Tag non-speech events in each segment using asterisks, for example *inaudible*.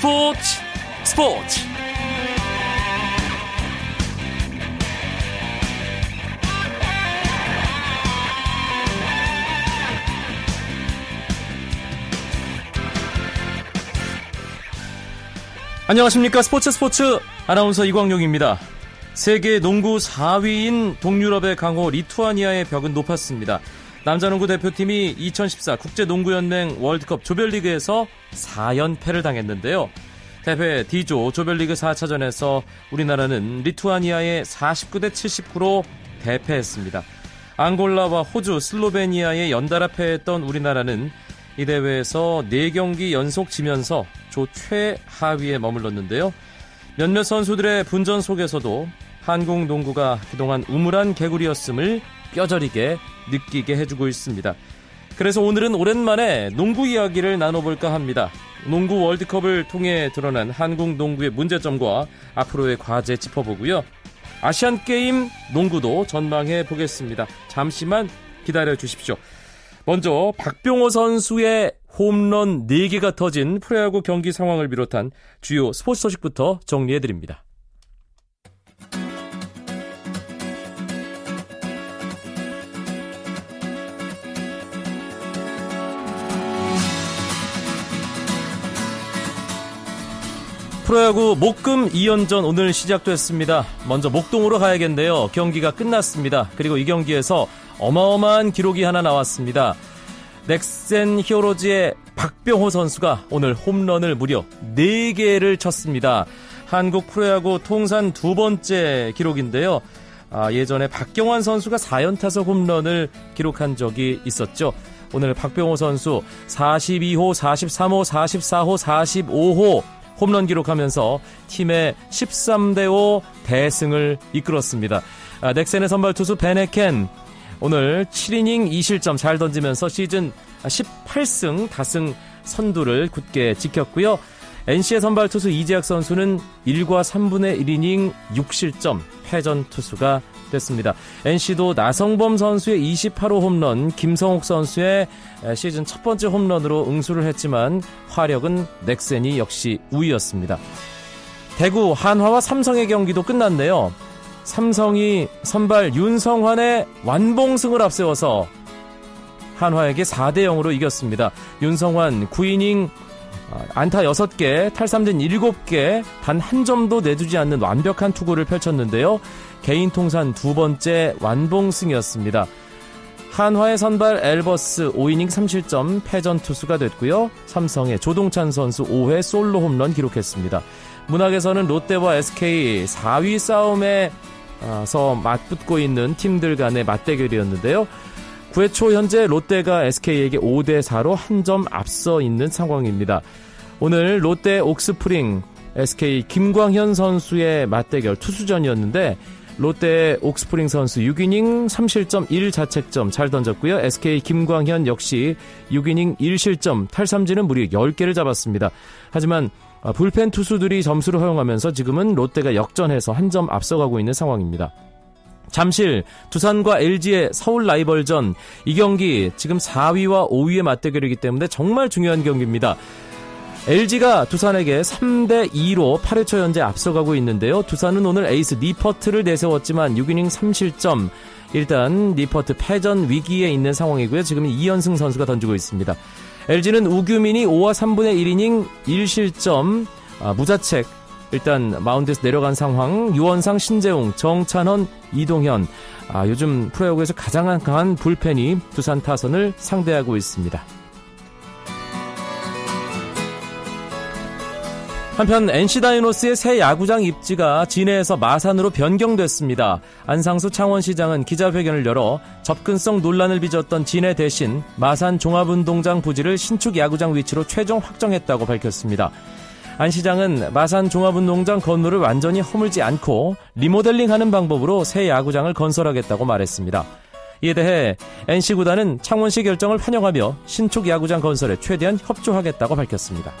스포츠 스포츠 안녕하십니까 스포츠 스포츠 아나운서 이광용입니다. 세계 농구 4위인 동유럽의 강호 리투아니아의 벽은 높았습니다. 남자농구 대표팀이 2014 국제농구연맹 월드컵 조별리그에서 4연패를 당했는데요. 대회 D조 조별리그 4차전에서 우리나라는 리투아니아에 49대 79로 대패했습니다. 앙골라와 호주, 슬로베니아에 연달아 패했던 우리나라는 이 대회에서 4경기 연속 지면서 조 최하위에 머물렀는데요. 몇몇 선수들의 분전 속에서도 한국 농구가 그동안 우물한 개구리였음을 뼈저리게 느끼게 해주고 있습니다. 그래서 오늘은 오랜만에 농구 이야기를 나눠볼까 합니다. 농구 월드컵을 통해 드러난 한국 농구의 문제점과 앞으로의 과제 짚어보고요. 아시안 게임 농구도 전망해 보겠습니다. 잠시만 기다려 주십시오. 먼저 박병호 선수의 홈런 4개가 터진 프로야구 경기 상황을 비롯한 주요 스포츠 소식부터 정리해 드립니다. 프로야구 목금 2연전 오늘 시작됐습니다. 먼저 목동으로 가야겠는데요. 경기가 끝났습니다. 그리고 이 경기에서 어마어마한 기록이 하나 나왔습니다. 넥센 히어로즈의 박병호 선수가 오늘 홈런을 무려 4개를 쳤습니다. 한국 프로야구 통산 두 번째 기록인데요. 아, 예전에 박경환 선수가 4연타석 홈런을 기록한 적이 있었죠. 오늘 박병호 선수 42호, 43호, 44호, 45호 홈런 기록하면서 팀의 13대 5 대승을 이끌었습니다. 아, 넥센의 선발 투수 베네켄 오늘 7이닝 2실점 잘 던지면서 시즌 18승 다승 선두를 굳게 지켰고요. NC의 선발 투수 이재학 선수는 1과 3분의 1이닝 6실점 패전 투수가 됐습니다. NC도 나성범 선수의 28호 홈런, 김성욱 선수의 시즌 첫 번째 홈런으로 응수를 했지만 화력은 넥센이 역시 우위였습니다. 대구 한화와 삼성의 경기도 끝났네요. 삼성이 선발 윤성환의 완봉승을 앞세워서 한화에게 4대 0으로 이겼습니다. 윤성환 9이닝 어, 안타 6개, 탈삼진 7개, 단 한 점도 내주지 않는 완벽한 투구를 펼쳤는데요. 개인 통산 두 번째 완봉승이었습니다. 한화의 선발 엘버스 5이닝 3실점 패전 투수가 됐고요. 삼성의 조동찬 선수 5회 솔로 홈런 기록했습니다. 문학에서는 롯데와 SK 4위 싸움에서 맞붙고 있는 팀들 간의 맞대결이었는데요. 9회 초 현재 롯데가 SK에게 5대 4로 한 점 앞서 있는 상황입니다. 오늘 롯데 옥스프링 SK 김광현 선수의 맞대결 투수전이었는데 롯데 옥스프링 선수 6이닝 3실점 1자책점 잘 던졌고요. SK 김광현 역시 6이닝 1실점 탈삼진은 무려 10개를 잡았습니다. 하지만 아, 불펜 투수들이 점수를 허용하면서 지금은 롯데가 역전해서 한 점 앞서가고 있는 상황입니다. 잠실 두산과 LG의 서울 라이벌전 이 경기 지금 4위와 5위의 맞대결이기 때문에 정말 중요한 경기입니다. LG가 두산에게 3대 2로 8회초 현재 앞서가고 있는데요. 두산은 오늘 에이스 니퍼트를 내세웠지만 6이닝 3실점. 일단 니퍼트 패전 위기에 있는 상황이고요. 지금 이현승 선수가 던지고 있습니다. LG는 우규민이 5와 3분의 1이닝 1실점 아, 무자책 일단 마운드에서 내려간 상황 유원상 신재웅 정찬헌 이동현 아, 요즘 프로야구에서 가장 강한 불펜이 두산 타선을 상대하고 있습니다. 한편 NC 다이노스의 새 야구장 입지가 진해에서 마산으로 변경됐습니다. 안상수 창원시장은 기자회견을 열어 접근성 논란을 빚었던 진해 대신 마산 종합운동장 부지를 신축 야구장 위치로 최종 확정했다고 밝혔습니다. 안 시장은 마산 종합운동장 건물을 완전히 허물지 않고 리모델링하는 방법으로 새 야구장을 건설하겠다고 말했습니다. 이에 대해 NC구단은 창원시 결정을 환영하며 신축 야구장 건설에 최대한 협조하겠다고 밝혔습니다.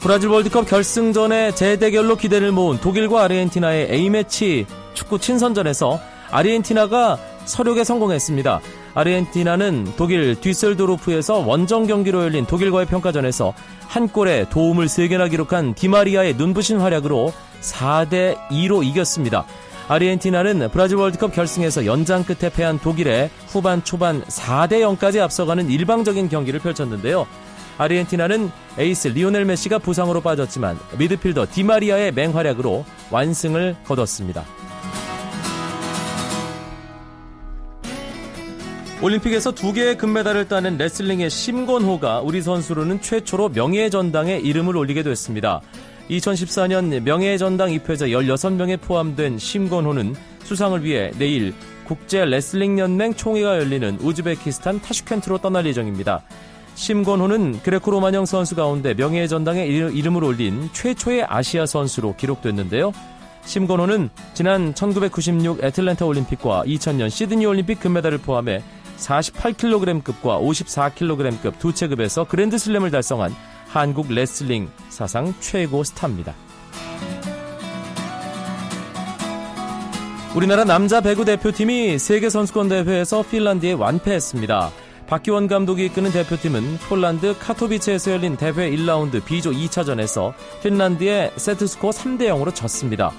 브라질 월드컵 결승전의 재대결로 기대를 모은 독일과 아르헨티나의 A매치 축구 친선전에서 아르헨티나가 서륙에 성공했습니다. 아르헨티나는 독일 뒤셀도르프에서 원정 경기로 열린 독일과의 평가전에서 한 골에 도움을 3개나 기록한 디마리아의 눈부신 활약으로 4대 2로 이겼습니다. 아르헨티나는 브라질 월드컵 결승에서 연장 끝에 패한 독일에 후반 초반 4대 0까지 앞서가는 일방적인 경기를 펼쳤는데요. 아르헨티나는 에이스 리오넬 메시가 부상으로 빠졌지만 미드필더 디마리아의 맹활약으로 완승을 거뒀습니다. 올림픽에서 두 개의 금메달을 따낸 레슬링의 심건호가 우리 선수로는 최초로 명예의 전당에 이름을 올리게 됐습니다. 2014년 명예의 전당 입회자 16명에 포함된 심건호는 수상을 위해 내일 국제 레슬링 연맹 총회가 열리는 우즈베키스탄 타슈켄트로 떠날 예정입니다. 심건호는 그레코로마형 선수 가운데 명예의 전당에 이름을 올린 최초의 아시아 선수로 기록됐는데요. 심건호는 지난 1996 애틀랜타 올림픽과 2000년 시드니 올림픽 금메달을 포함해 48kg급과 54kg급 두 체급에서 그랜드슬램을 달성한 한국 레슬링 사상 최고 스타입니다. 우리나라 남자 배구 대표팀이 세계선수권대회에서 핀란드에 완패했습니다. 박기원 감독이 이끄는 대표팀은 폴란드 카토비체에서 열린 대회 1라운드 B조 2차전에서 핀란드에 세트스코어 3대 0으로 졌습니다.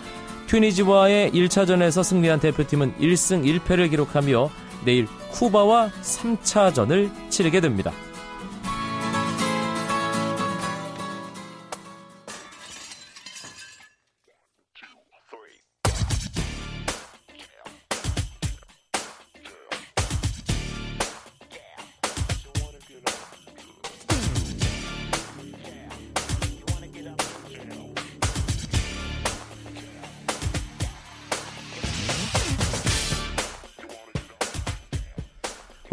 튀니지와의 1차전에서 승리한 대표팀은 1승 1패를 기록하며 내일 쿠바와 3차전을 치르게 됩니다.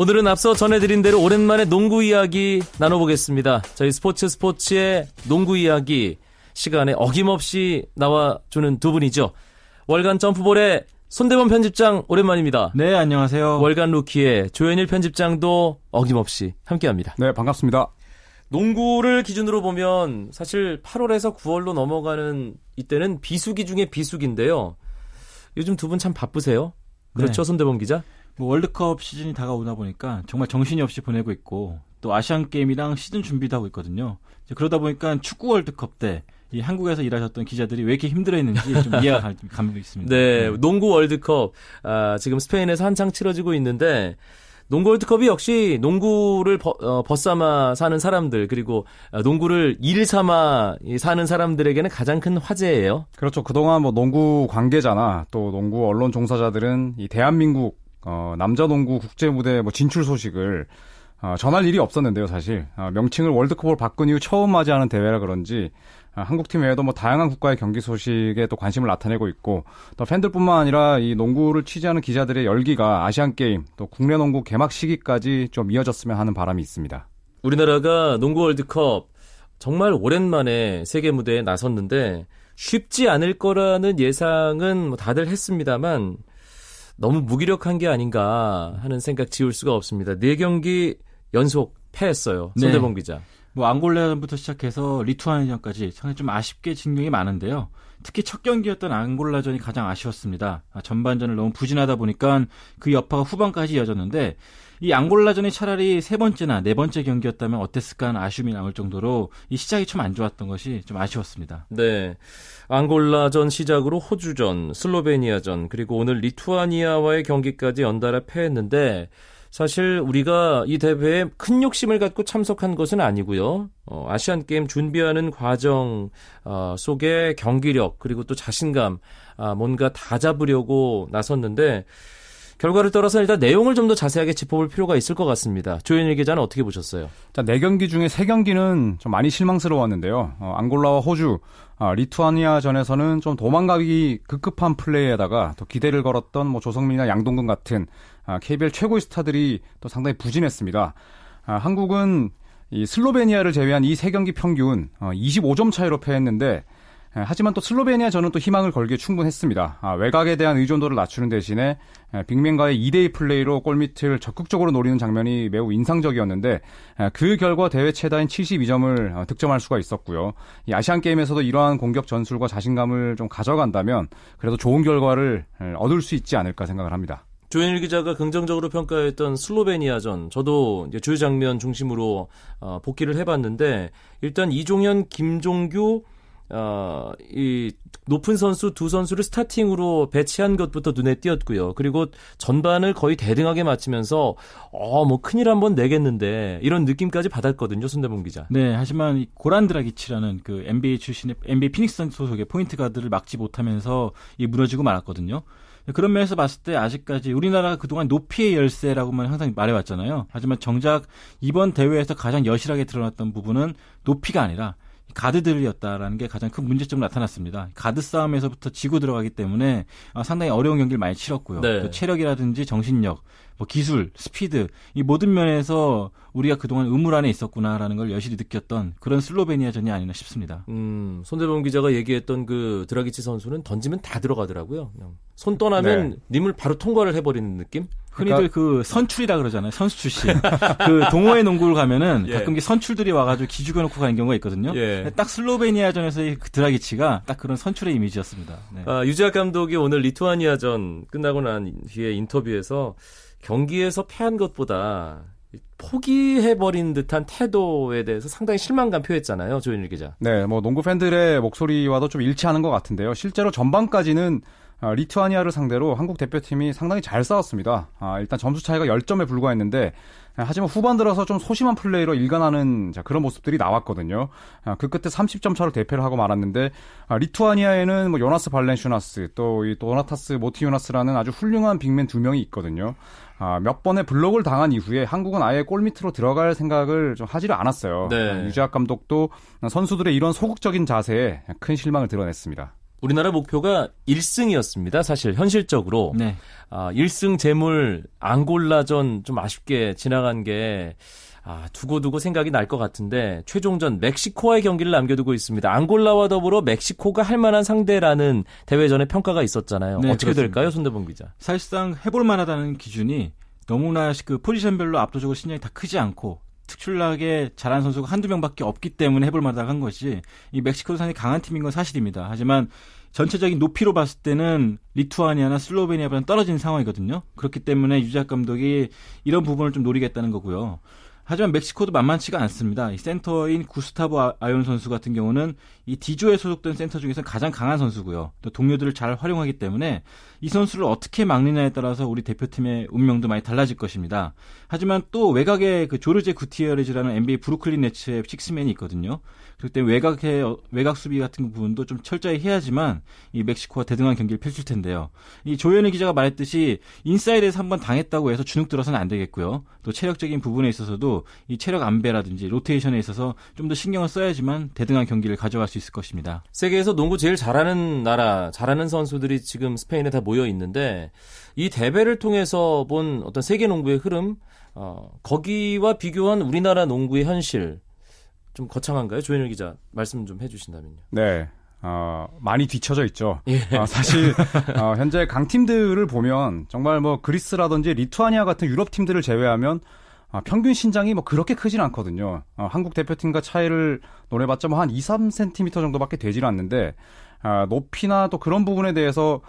오늘은 앞서 전해드린 대로 오랜만에 농구 이야기 나눠보겠습니다. 저희 스포츠 스포츠의 농구 이야기 시간에 어김없이 나와주는 두 분이죠. 월간 점프볼의 손대범 편집장 오랜만입니다. 네, 안녕하세요. 월간 루키의 조현일 편집장도 어김없이 함께합니다. 네, 반갑습니다. 농구를 기준으로 보면 사실 8월에서 9월로 넘어가는 이때는 비수기 중에 비수기인데요. 요즘 두 분 참 바쁘세요. 그렇죠, 네. 손대범 기자? 뭐 월드컵 시즌이 다가오다 보니까 정말 정신이 없이 보내고 있고 또 아시안 게임이랑 시즌 준비도 하고 있거든요. 그러다 보니까 축구 월드컵 때 이 한국에서 일하셨던 기자들이 왜 이렇게 힘들어했는지 좀 이해가 가고 *laughs* 있습니다. 네, 네, 농구 월드컵 아, 지금 스페인에서 한창 치러지고 있는데 농구 월드컵이 역시 농구를 버, 어, 벗삼아 사는 사람들 그리고 농구를 일 삼아 사는 사람들에게는 가장 큰 화제예요. 그렇죠. 그동안 뭐 농구 관계자나 또 농구 언론 종사자들은 이 대한민국 어, 남자 농구 국제 무대 뭐 진출 소식을 어, 전할 일이 없었는데요, 사실. 어, 명칭을 월드컵으로 바꾼 이후 처음 맞이하는 대회라 그런지 어, 한국팀 외에도 뭐 다양한 국가의 경기 소식에 또 관심을 나타내고 있고 또 팬들뿐만 아니라 이 농구를 취재하는 기자들의 열기가 아시안 게임 또 국내 농구 개막 시기까지 좀 이어졌으면 하는 바람이 있습니다. 우리나라가 농구 월드컵 정말 오랜만에 세계 무대에 나섰는데 쉽지 않을 거라는 예상은 뭐 다들 했습니다만 너무 무기력한 게 아닌가 하는 생각 지울 수가 없습니다. 네 경기 연속 패했어요. 네. 손대범 네. 기자. 뭐 앙골라전부터 시작해서 리투아니아전까지 상당히 좀 아쉽게 진 경이 많은데요. 특히 첫 경기였던 앙골라전이 가장 아쉬웠습니다. 아, 전반전을 너무 부진하다 보니까 그 여파가 후반까지 이어졌는데 이 앙골라전이 차라리 세 번째나 네 번째 경기였다면 어땠을까 하는 아쉬움이 남을 정도로 이 시작이 좀 안 좋았던 것이 좀 아쉬웠습니다. 네. 앙골라전 시작으로 호주전, 슬로베니아전, 그리고 오늘 리투아니아와의 경기까지 연달아 패했는데 사실 우리가 이 대회에 큰 욕심을 갖고 참석한 것은 아니고요. 어, 아시안 게임 준비하는 과정 어, 속에 경기력 그리고 또 자신감 아, 뭔가 다 잡으려고 나섰는데 결과를 떠나서 일단 내용을 좀 더 자세하게 짚어볼 필요가 있을 것 같습니다. 조현일 기자는 어떻게 보셨어요? 자, 4경기 중에 3경기는 좀 많이 실망스러웠는데요. 어, 앙골라와 호주, 아, 리투아니아전에서는 좀 도망가기 급급한 플레이에다가 또 기대를 걸었던 뭐 조성민이나 양동근 같은 아, KBL 최고의 스타들이 또 상당히 부진했습니다. 아, 한국은 이 슬로베니아를 제외한 이세 경기 평균 어, 25점 차이로 패했는데 예, 하지만 또 슬로베니아 저는 또 희망을 걸기에 충분했습니다. 아, 외곽에 대한 의존도를 낮추는 대신에 예, 빅맨과의 2대2 플레이로 골밑을 적극적으로 노리는 장면이 매우 인상적이었는데 예, 그 결과 대회 최다인 72점을 어, 득점할 수가 있었고요. 이 아시안 게임에서도 이러한 공격 전술과 자신감을 좀 가져간다면 그래도 좋은 결과를 얻을 수 있지 않을까 생각을 합니다. 조현일 기자가 긍정적으로 평가했던 슬로베니아전 저도 이제 주요 장면 중심으로 어, 복귀를 해봤는데 일단 이종현, 김종규 어, 이 높은 선수 두 선수를 스타팅으로 배치한 것부터 눈에 띄었고요. 그리고 전반을 거의 대등하게 마치면서 어, 뭐 큰일 한번 내겠는데 이런 느낌까지 받았거든요. 손대범 기자. 네, 하지만 이 고란 드라기치라는 그 NBA 출신의 NBA 피닉스 소속의 포인트 가드를 막지 못하면서 이 무너지고 말았거든요. 그런 면에서 봤을 때 아직까지 우리나라가 그동안 높이의 열쇠라고만 항상 말해왔잖아요. 하지만 정작 이번 대회에서 가장 여실하게 드러났던 부분은 높이가 아니라 가드들이었다라는 게 가장 큰 문제점으로 나타났습니다. 가드 싸움에서부터 지고 들어가기 때문에 아, 상당히 어려운 경기를 많이 치렀고요. 네. 체력이라든지 정신력, 뭐 기술, 스피드 이 모든 면에서 우리가 그동안 의물 안에 있었구나라는 걸 여실히 느꼈던 그런 슬로베니아전이 아니나 싶습니다. 음, 손대범 기자가 얘기했던 그 드라기치 선수는 던지면 다 들어가더라고요. 그냥 손 떠나면 네. 님을 바로 통과를 해버리는 느낌? 흔히들 그러니까... 그 선출이라 그러잖아요. 선수 출신. *laughs* 그 동호회 농구를 가면은 예. 가끔 선출들이 와가지고 기죽여 놓고 가는 경우가 있거든요. 예. 딱 슬로베니아전에서의 그 드라기치가 딱 그런 선출의 이미지였습니다. 네. 아, 유재학 감독이 오늘 리투아니아전 끝나고 난 뒤에 인터뷰에서 경기에서 패한 것보다 포기해버린 듯한 태도에 대해서 상당히 실망감 표했잖아요, 조현일 기자. 네, 뭐 농구 팬들의 목소리와도 좀 일치하는 것 같은데요. 실제로 전반까지는 아, 리투아니아를 상대로 한국 대표팀이 상당히 잘 싸웠습니다. 아, 일단 점수 차이가 10점에 불과했는데 하지만 후반 들어서 좀 소심한 플레이로 일관하는 그런 모습들이 나왔거든요. 아, 그 끝에 30점 차로 대패를 하고 말았는데 리투아니아에는 뭐 요나스 발란슈나스 또 이 도나타스 모티유나스라는 아주 훌륭한 빅맨 두 명이 있거든요. 몇 번의 블록을 당한 이후에 한국은 아예 골 밑으로 들어갈 생각을 좀 하지를 않았어요. 네. 유재학 감독도 선수들의 이런 소극적인 자세에 큰 실망을 드러냈습니다. 우리나라 목표가 1승이었습니다. 사실 현실적으로 네. 아, 1승 재물 앙골라전 좀 아쉽게 지나간 게 아, 두고두고 생각이 날 것 같은데 최종전 멕시코와의 경기를 남겨두고 있습니다. 앙골라와 더불어 멕시코가 할 만한 상대라는 대회전의 평가가 있었잖아요. 네, 어떻게 그렇습니다. 될까요, 손대범 기자? 사실상 해볼 만하다는 기준이 너무나 그 포지션별로 압도적으로 신장이 다 크지 않고 특출나게 잘하는 선수가 한두 명밖에 없기 때문에 해볼 만한 것이 이 멕시코도 상당히 강한 팀인 건 사실입니다. 하지만 전체적인 높이로 봤을 때는 리투아니아나 슬로베니아보다는 떨어진 상황이거든요. 그렇기 때문에 유작 감독이 이런 부분을 좀 노리겠다는 거고요. 하지만 멕시코도 만만치가 않습니다. 이 센터인 구스타보 아, 아연 선수 같은 경우는 이 D조에 소속된 센터 중에서 가장 강한 선수고요. 또 동료들을 잘 활용하기 때문에 이 선수를 어떻게 막느냐에 따라서 우리 대표팀의 운명도 많이 달라질 것입니다. 하지만 또 외곽에 그 조르제 구티어레즈라는 NBA 브루클린 네츠의 식스맨이 있거든요. 그렇기 때문에 외곽의 외곽 수비 같은 부분도 좀 철저히 해야지만 이 멕시코와 대등한 경기를 펼칠 텐데요. 이 조현우 기자가 말했듯이 인사이드에서 한번 당했다고 해서 주눅 들어서는 안 되겠고요. 또 체력적인 부분에 있어서도 이 체력 안배라든지 로테이션에 있어서 좀 더 신경을 써야지만 대등한 경기를 가져갈 수 있을 것입니다. 세계에서 농구 제일 잘하는 나라, 잘하는 선수들이 지금 스페인에 다 모여 있는데 이 대회를 통해서 본 어떤 세계 농구의 흐름, 어, 거기와 비교한 우리나라 농구의 현실 좀 거창한가요? 조현일 기자 말씀 좀 해주신다면요. 네. 어, 많이 뒤쳐져 있죠. 예. 어, 사실 어, 현재 강팀들을 보면 정말 뭐 그리스라든지 리투아니아 같은 유럽 팀들을 제외하면 어, 평균 신장이 뭐 그렇게 크진 않거든요. 어, 한국 대표팀과 차이를 노려봤자 뭐 한 2, 3cm 정도밖에 되질 않는데 어, 높이나 또 그런 부분에 대해서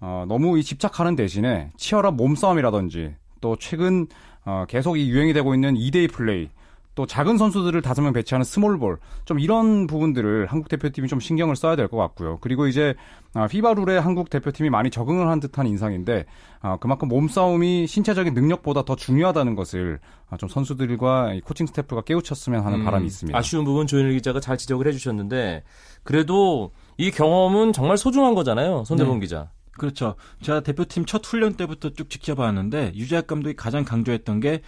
어, 너무 이 집착하는 대신에 치열한 몸싸움이라든지 또 최근 어, 계속 이 유행이 되고 있는 2대2 플레이 또 작은 선수들을 다섯 명 배치하는 small ball 좀 이런 부분들을 한국 대표팀이 좀 신경을 써야 될 것 같고요. 그리고 이제 아, FIBA 룰에 한국 대표팀이 많이 적응을 한 듯한 인상인데 아, 그만큼 몸싸움이 신체적인 능력보다 더 중요하다는 것을 아, 좀 선수들과 코칭 스태프가 깨우쳤으면 하는 음, 바람이 있습니다. 아쉬운 부분 조현일 기자가 잘 지적을 해주셨는데 그래도 이 경험은 정말 소중한 거잖아요, 손대범 네. 기자. 그렇죠. 제가 대표팀 첫 훈련 때부터 쭉 지켜봤는데 유재학 감독이 가장 강조했던 게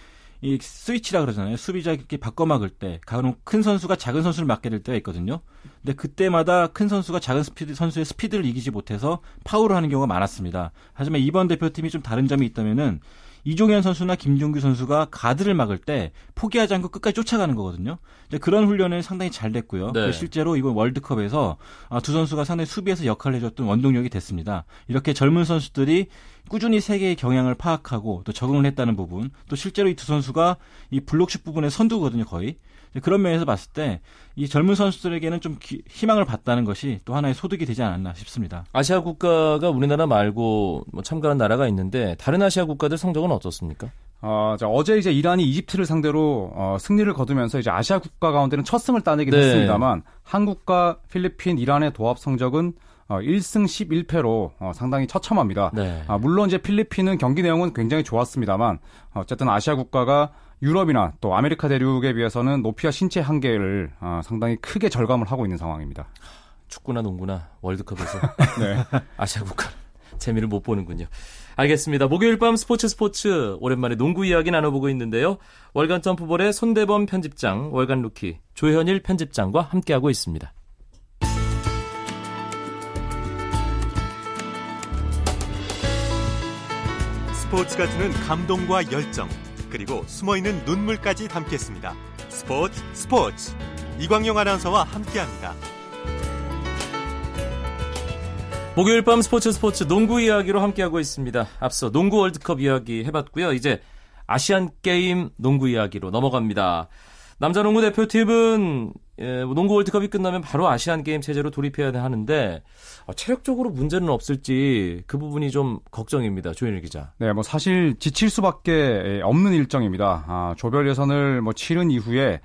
이 스위치라 그러잖아요. 수비자 이렇게 바꿔 막을 때 간혹 큰 선수가 작은 선수를 막게 될 때가 있거든요. 근데 그때마다 큰 선수가 작은 스피드 선수의 스피드를 이기지 못해서 파울을 하는 경우가 많았습니다. 하지만 이번 대표팀이 좀 다른 점이 있다면은 이종현 선수나 김종규 선수가 가드를 막을 때 포기하지 않고 끝까지 쫓아가는 거거든요. 그런 훈련은 상당히 잘 됐고요. 네. 실제로 이번 월드컵에서 아, 두 선수가 상당히 수비에서 역할을 해줬던 원동력이 됐습니다. 이렇게 젊은 선수들이 꾸준히 세계의 경향을 파악하고 또 적응을 했다는 부분, 또 실제로 이 두 선수가 이 블록슛 부분의 선두거든요, 거의. 그런 면에서 봤을 때 이 젊은 선수들에게는 좀 기, 희망을 받다는 것이 또 하나의 소득이 되지 않았나 싶습니다. 아시아 국가가 우리나라 말고 뭐 참가한 나라가 있는데 다른 아시아 국가들 성적은 어떻습니까? 어, 자, 어제 이제 이란이 이집트를 상대로 어, 승리를 거두면서 이제 아시아 국가 가운데는 첫 승을 따내긴 네. 했습니다만 한국과 필리핀, 이란의 도합 성적은 어, 1승 11패로 어, 상당히 처참합니다. 네. 아, 물론 이제 필리핀은 경기 내용은 굉장히 좋았습니다만 어쨌든 아시아 국가가 유럽이나 또 아메리카 대륙에 비해서는 높이와 신체 한계를 어, 상당히 크게 절감을 하고 있는 상황입니다. 축구나 농구나 월드컵에서 *laughs* 네. *laughs* 아시아 국가 재미를 못 보는군요. 알겠습니다. 목요일 밤 스포츠 스포츠 오랜만에 농구 이야기 나눠보고 있는데요. 월간 점프볼의 손대범 편집장, 월간 루키 조현일 편집장과 함께하고 있습니다. 스포츠가 주는 감동과 열정 그리고 숨어있는 눈물까지 담겠습니다. 스포츠 스포츠 이광용 아나운서와 함께합니다. 목요일 밤 스포츠 스포츠 농구 이야기로 함께하고 있습니다. 앞서 농구 월드컵 이야기 해봤고요. 이제 아시안 게임 농구 이야기로 넘어갑니다. 남자 농구 대표팀은 예, 농구 월드컵이 끝나면 바로 아시안 게임 체제로 돌입해야 하는데 어, 체력적으로 문제는 없을지 그 부분이 좀 걱정입니다. 조현일 기자. 네, 뭐 사실 지칠 수밖에 없는 일정입니다. 아, 조별 예선을 뭐 치른 이후에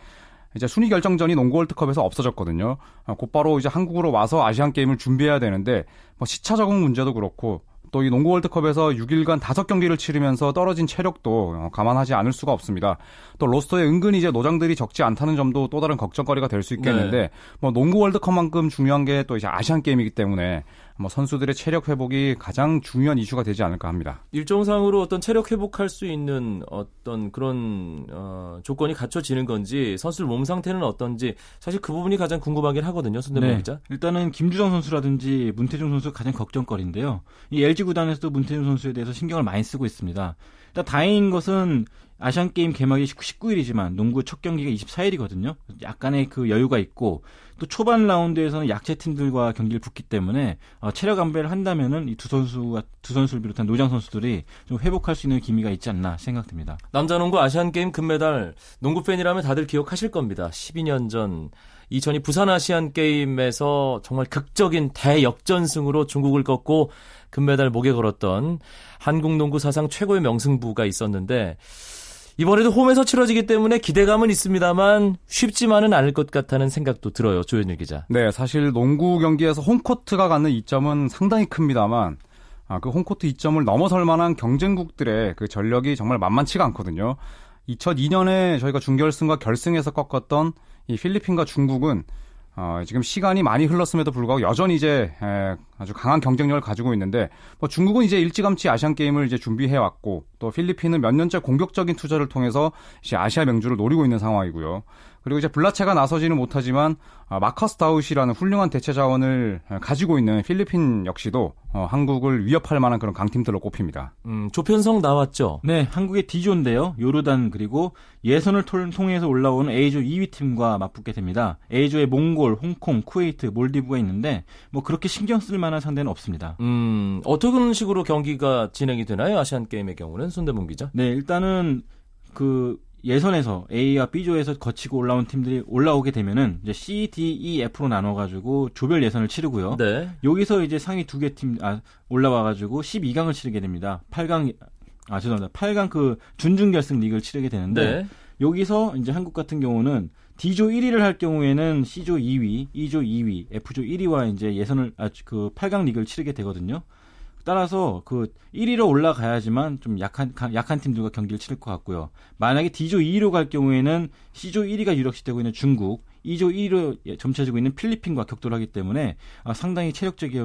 이제 순위 결정전이 농구 월드컵에서 없어졌거든요. 아, 곧바로 이제 한국으로 와서 아시안 게임을 준비해야 되는데 뭐 시차 적응 문제도 그렇고 또 이 농구 월드컵에서 6일간 5경기를 치르면서 떨어진 체력도 어, 감안하지 않을 수가 없습니다. 또 로스터에 은근히 이제 노장들이 적지 않다는 점도 또 다른 걱정거리가 될 수 있겠는데 네. 뭐 농구 월드컵만큼 중요한 게 또 이제 아시안 게임이기 때문에 뭐 선수들의 체력 회복이 가장 중요한 이슈가 되지 않을까 합니다. 일정상으로 어떤 체력 회복할 수 있는 어떤 그런 어, 조건이 갖춰지는 건지 선수들 몸 상태는 어떤지 사실 그 부분이 가장 궁금하긴 하거든요. 손대범 기자. 일단은 김주성 선수라든지 문태종 선수가 가장 걱정거리인데요. 이 LG 구단에서도 문태종 선수에 대해서 신경을 많이 쓰고 있습니다. 일단 다행인 것은 아시안 게임 개막이 19일이지만 농구 첫 경기가 24일이거든요. 약간의 그 여유가 있고 또 초반 라운드에서는 약체 팀들과 경기를 붙기 때문에 어, 체력 안배를 한다면은 이 두 선수가 두 선수를 비롯한 노장 선수들이 좀 회복할 수 있는 기미가 있지 않나 생각됩니다. 남자 농구 아시안 게임 금메달 농구 팬이라면 다들 기억하실 겁니다. 12년 전2002 부산 아시안 게임에서 정말 극적인 대역전승으로 중국을 꺾고 금메달 목에 걸었던 한국 농구 사상 최고의 명승부가 있었는데 이번에도 홈에서 치러지기 때문에 기대감은 있습니다만 쉽지만은 않을 것 같다는 생각도 들어요. 조현일 기자. 네, 사실 농구 경기에서 홈코트가 갖는 이점은 상당히 큽니다만 아, 그 홈코트 이점을 넘어설 만한 경쟁국들의 그 전력이 정말 만만치가 않거든요. 2002년에 저희가 준결승과 결승에서 꺾었던 이 필리핀과 중국은 어, 지금 시간이 많이 흘렀음에도 불구하고 여전히 이제 에, 아주 강한 경쟁력을 가지고 있는데 뭐 중국은 이제 일찌감치 아시안 게임을 이제 준비해 왔고 또 필리핀은 몇 년째 공격적인 투자를 통해서 이제 아시아 명주를 노리고 있는 상황이고요. 그리고 이제 블라체가 나서지는 못하지만 아, 마커스 다우시라는 훌륭한 대체 자원을 가지고 있는 필리핀 역시도 어, 한국을 위협할 만한 그런 강팀들로 꼽힙니다. 음, 조편성 나왔죠. 네, 한국의 D조인데요. 요르단 그리고 예선을 톨- 통해서 올라온 A조 2위 팀과 맞붙게 됩니다. A조에 몽골, 홍콩, 쿠웨이트, 몰디브가 있는데 뭐 그렇게 신경 쓸 만한 상대는 없습니다. 음, 어떤 식으로 경기가 진행이 되나요? 아시안 게임의 경우는 손대문 기자. 네, 일단은 그 예선에서 A와 B조에서 거치고 올라온 팀들이 올라오게 되면은 이제 C, D, E, F로 나눠 가지고 조별 예선을 치르고요. 네. 여기서 이제 상위 두 개 팀 아, 올라와 가지고 12강을 치르게 됩니다. 8강 아 죄송합니다. 8강 그 준준결승 리그를 치르게 되는데 네. 여기서 이제 한국 같은 경우는 D조 1위를 할 경우에는 C조 2위, E조 2위, F조 1위와 이제 예선을 아, 그 8강 리그를 치르게 되거든요. 따라서 그 1위로 올라가야지만 좀 약한 가- 약한 팀들과 경기를 치를 것 같고요. 만약에 D조 2위로 갈 경우에는 C조 1위가 유력시되고 있는 중국, E조 1위로 점쳐지고 있는 필리핀과 격돌을 하기 때문에 아, 상당히 체력적이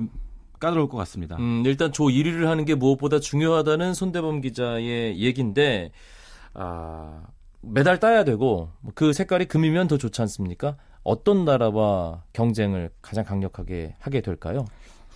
까다로울 것 같습니다. 음, 일단 조 1위를 하는 게 무엇보다 중요하다는 손대범 기자의 얘기인데, 아, 메달 따야 되고, 그 색깔이 금이면 더 좋지 않습니까? 어떤 나라와 경쟁을 가장 강력하게 하게 될까요?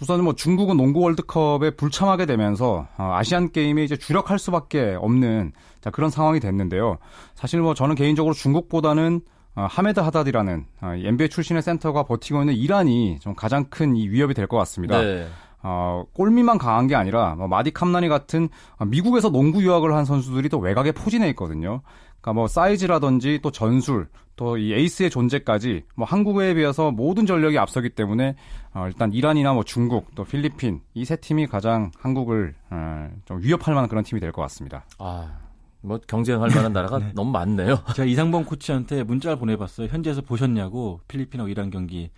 우선 뭐 중국은 농구 월드컵에 불참하게 되면서 어, 아시안 게임에 이제 주력할 수밖에 없는 자, 그런 상황이 됐는데요. 사실 뭐 저는 개인적으로 중국보다는 어, 하메드 하다디라는 어, NBA 출신의 센터가 버티고 있는 이란이 좀 가장 큰 이 위협이 될 것 같습니다. 네. 어, 골미만 강한 게 아니라 뭐 마디 캄나니 같은 미국에서 농구 유학을 한 선수들이 또 외곽에 포진해 있거든요. 그러니까 뭐 사이즈라든지 또 전술 또 이 에이스의 존재까지 뭐 한국에 비해서 모든 전력이 앞서기 때문에 어, 일단 이란이나 뭐 중국 또 필리핀 이 세 팀이 가장 한국을 어, 좀 위협할 만한 그런 팀이 될 것 같습니다. 아. 뭐 경쟁할 만한 나라가 *laughs* 네. 너무 많네요. *laughs* 제가 이상범 코치한테 문자를 보내봤어요. 현지에서 보셨냐고 필리핀하고 이란 경기.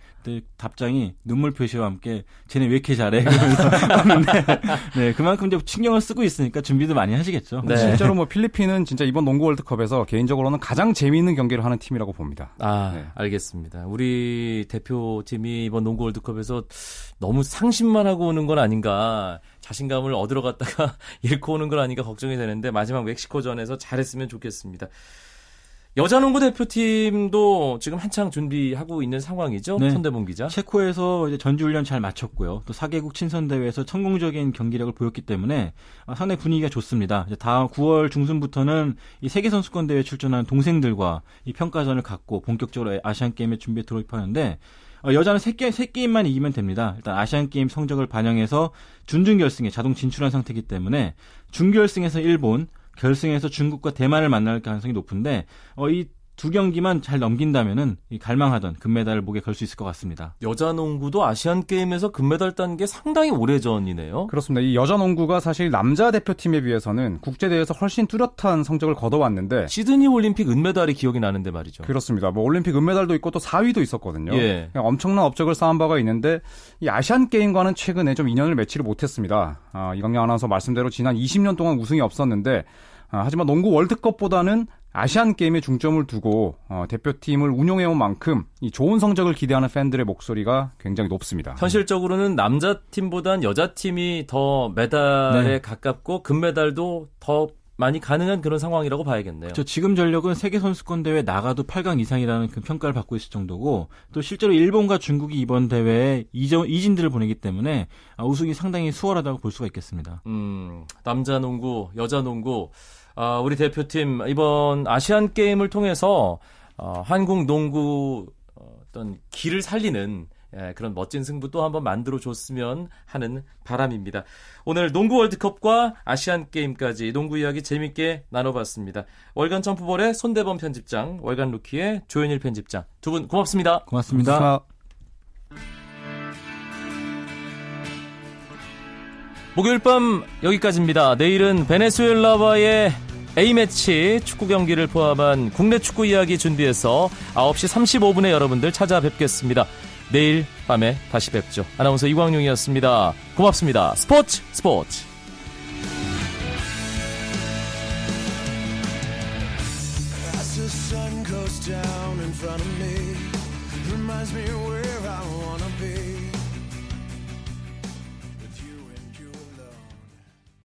답장이 눈물 표시와 함께 쟤네 왜 이렇게 잘해? *laughs* 네, 그만큼 이제 신경을 쓰고 있으니까 준비도 많이 하시겠죠. 네. 실제로 뭐 필리핀은 진짜 이번 농구 월드컵에서 개인적으로는 가장 재미있는 경기를 하는 팀이라고 봅니다. 아, 네. 알겠습니다. 우리 대표팀이 이번 농구 월드컵에서 너무 상심만 하고 오는 건 아닌가. 자신감을 얻으러 갔다가 *laughs* 잃고 오는 건 아닌가 걱정이 되는데 마지막 멕시코전에서 잘했으면 좋겠습니다. 여자 농구 대표팀도 지금 한창 준비하고 있는 상황이죠. 네. 손대본 기자. 체코에서 이제 전지훈련 잘 마쳤고요. 또 4개국 친선 대회에서 성공적인 경기력을 보였기 때문에 상당히 분위기가 좋습니다. 이제 다음 9월 중순부터는 이 세계 선수권 대회 출전한 동생들과 이 평가전을 갖고 본격적으로 아시안 게임에 준비에 돌입하는데 어, 여자는 3게, 3게임만 이기면 됩니다. 일단 아시안게임 성적을 반영해서 준중결승에 자동 진출한 상태이기 때문에 준결승에서 일본, 결승에서 중국과 대만을 만날 가능성이 높은데 어, 이두 경기만 잘 넘긴다면은 갈망하던 금메달을 목에 걸 수 있을 것 같습니다. 여자 농구도 아시안 게임에서 금메달 딴 게 상당히 오래전이네요. 그렇습니다. 이 여자 농구가 사실 남자 대표팀에 비해서는 국제 대회에서 훨씬 뚜렷한 성적을 거둬왔는데 시드니 올림픽 은메달이 기억이 나는데 말이죠. 그렇습니다. 뭐 올림픽 은메달도 있고 또 4위도 있었거든요. 예. 엄청난 업적을 쌓은 바가 있는데 이 아시안 게임과는 최근에 좀 인연을 맺지를 못했습니다. 아, 이광영 아나운서 말씀대로 지난 20년 동안 우승이 없었는데 아, 하지만 농구 월드컵보다는 아시안 게임에 중점을 두고 어, 대표팀을 운용해온 만큼 이 좋은 성적을 기대하는 팬들의 목소리가 굉장히 높습니다. 현실적으로는 남자 팀보단 여자 팀이 더 메달에 네. 가깝고 금메달도 더 많이 가능한 그런 상황이라고 봐야겠네요. 저 지금 전력은 세계 선수권 대회 나가도 8강 이상이라는 그 평가를 받고 있을 정도고 또 실제로 일본과 중국이 이번 대회에 이전, 이진들을 보내기 때문에 아, 우승이 상당히 수월하다고 볼 수가 있겠습니다. 음, 남자 농구, 여자 농구 어, 우리 대표팀 이번 아시안 게임을 통해서 어, 한국 농구 어떤 길을 살리는 예, 그런 멋진 승부 또 한번 만들어 줬으면 하는 바람입니다. 오늘 농구 월드컵과 아시안 게임까지 농구 이야기 재밌게 나눠봤습니다. 월간 점프볼의 손대범 편집장, 월간 루키의 조현일 편집장 두 분 고맙습니다. 고맙습니다. 고맙습니다. 목요일 밤 여기까지입니다. 내일은 베네수엘라와의 A매치 축구 경기를 포함한 국내 축구 이야기 준비해서 9시 35분에 여러분들 찾아뵙겠습니다. 내일 밤에 다시 뵙죠. 아나운서 이광용이었습니다. 고맙습니다. 스포츠 스포츠.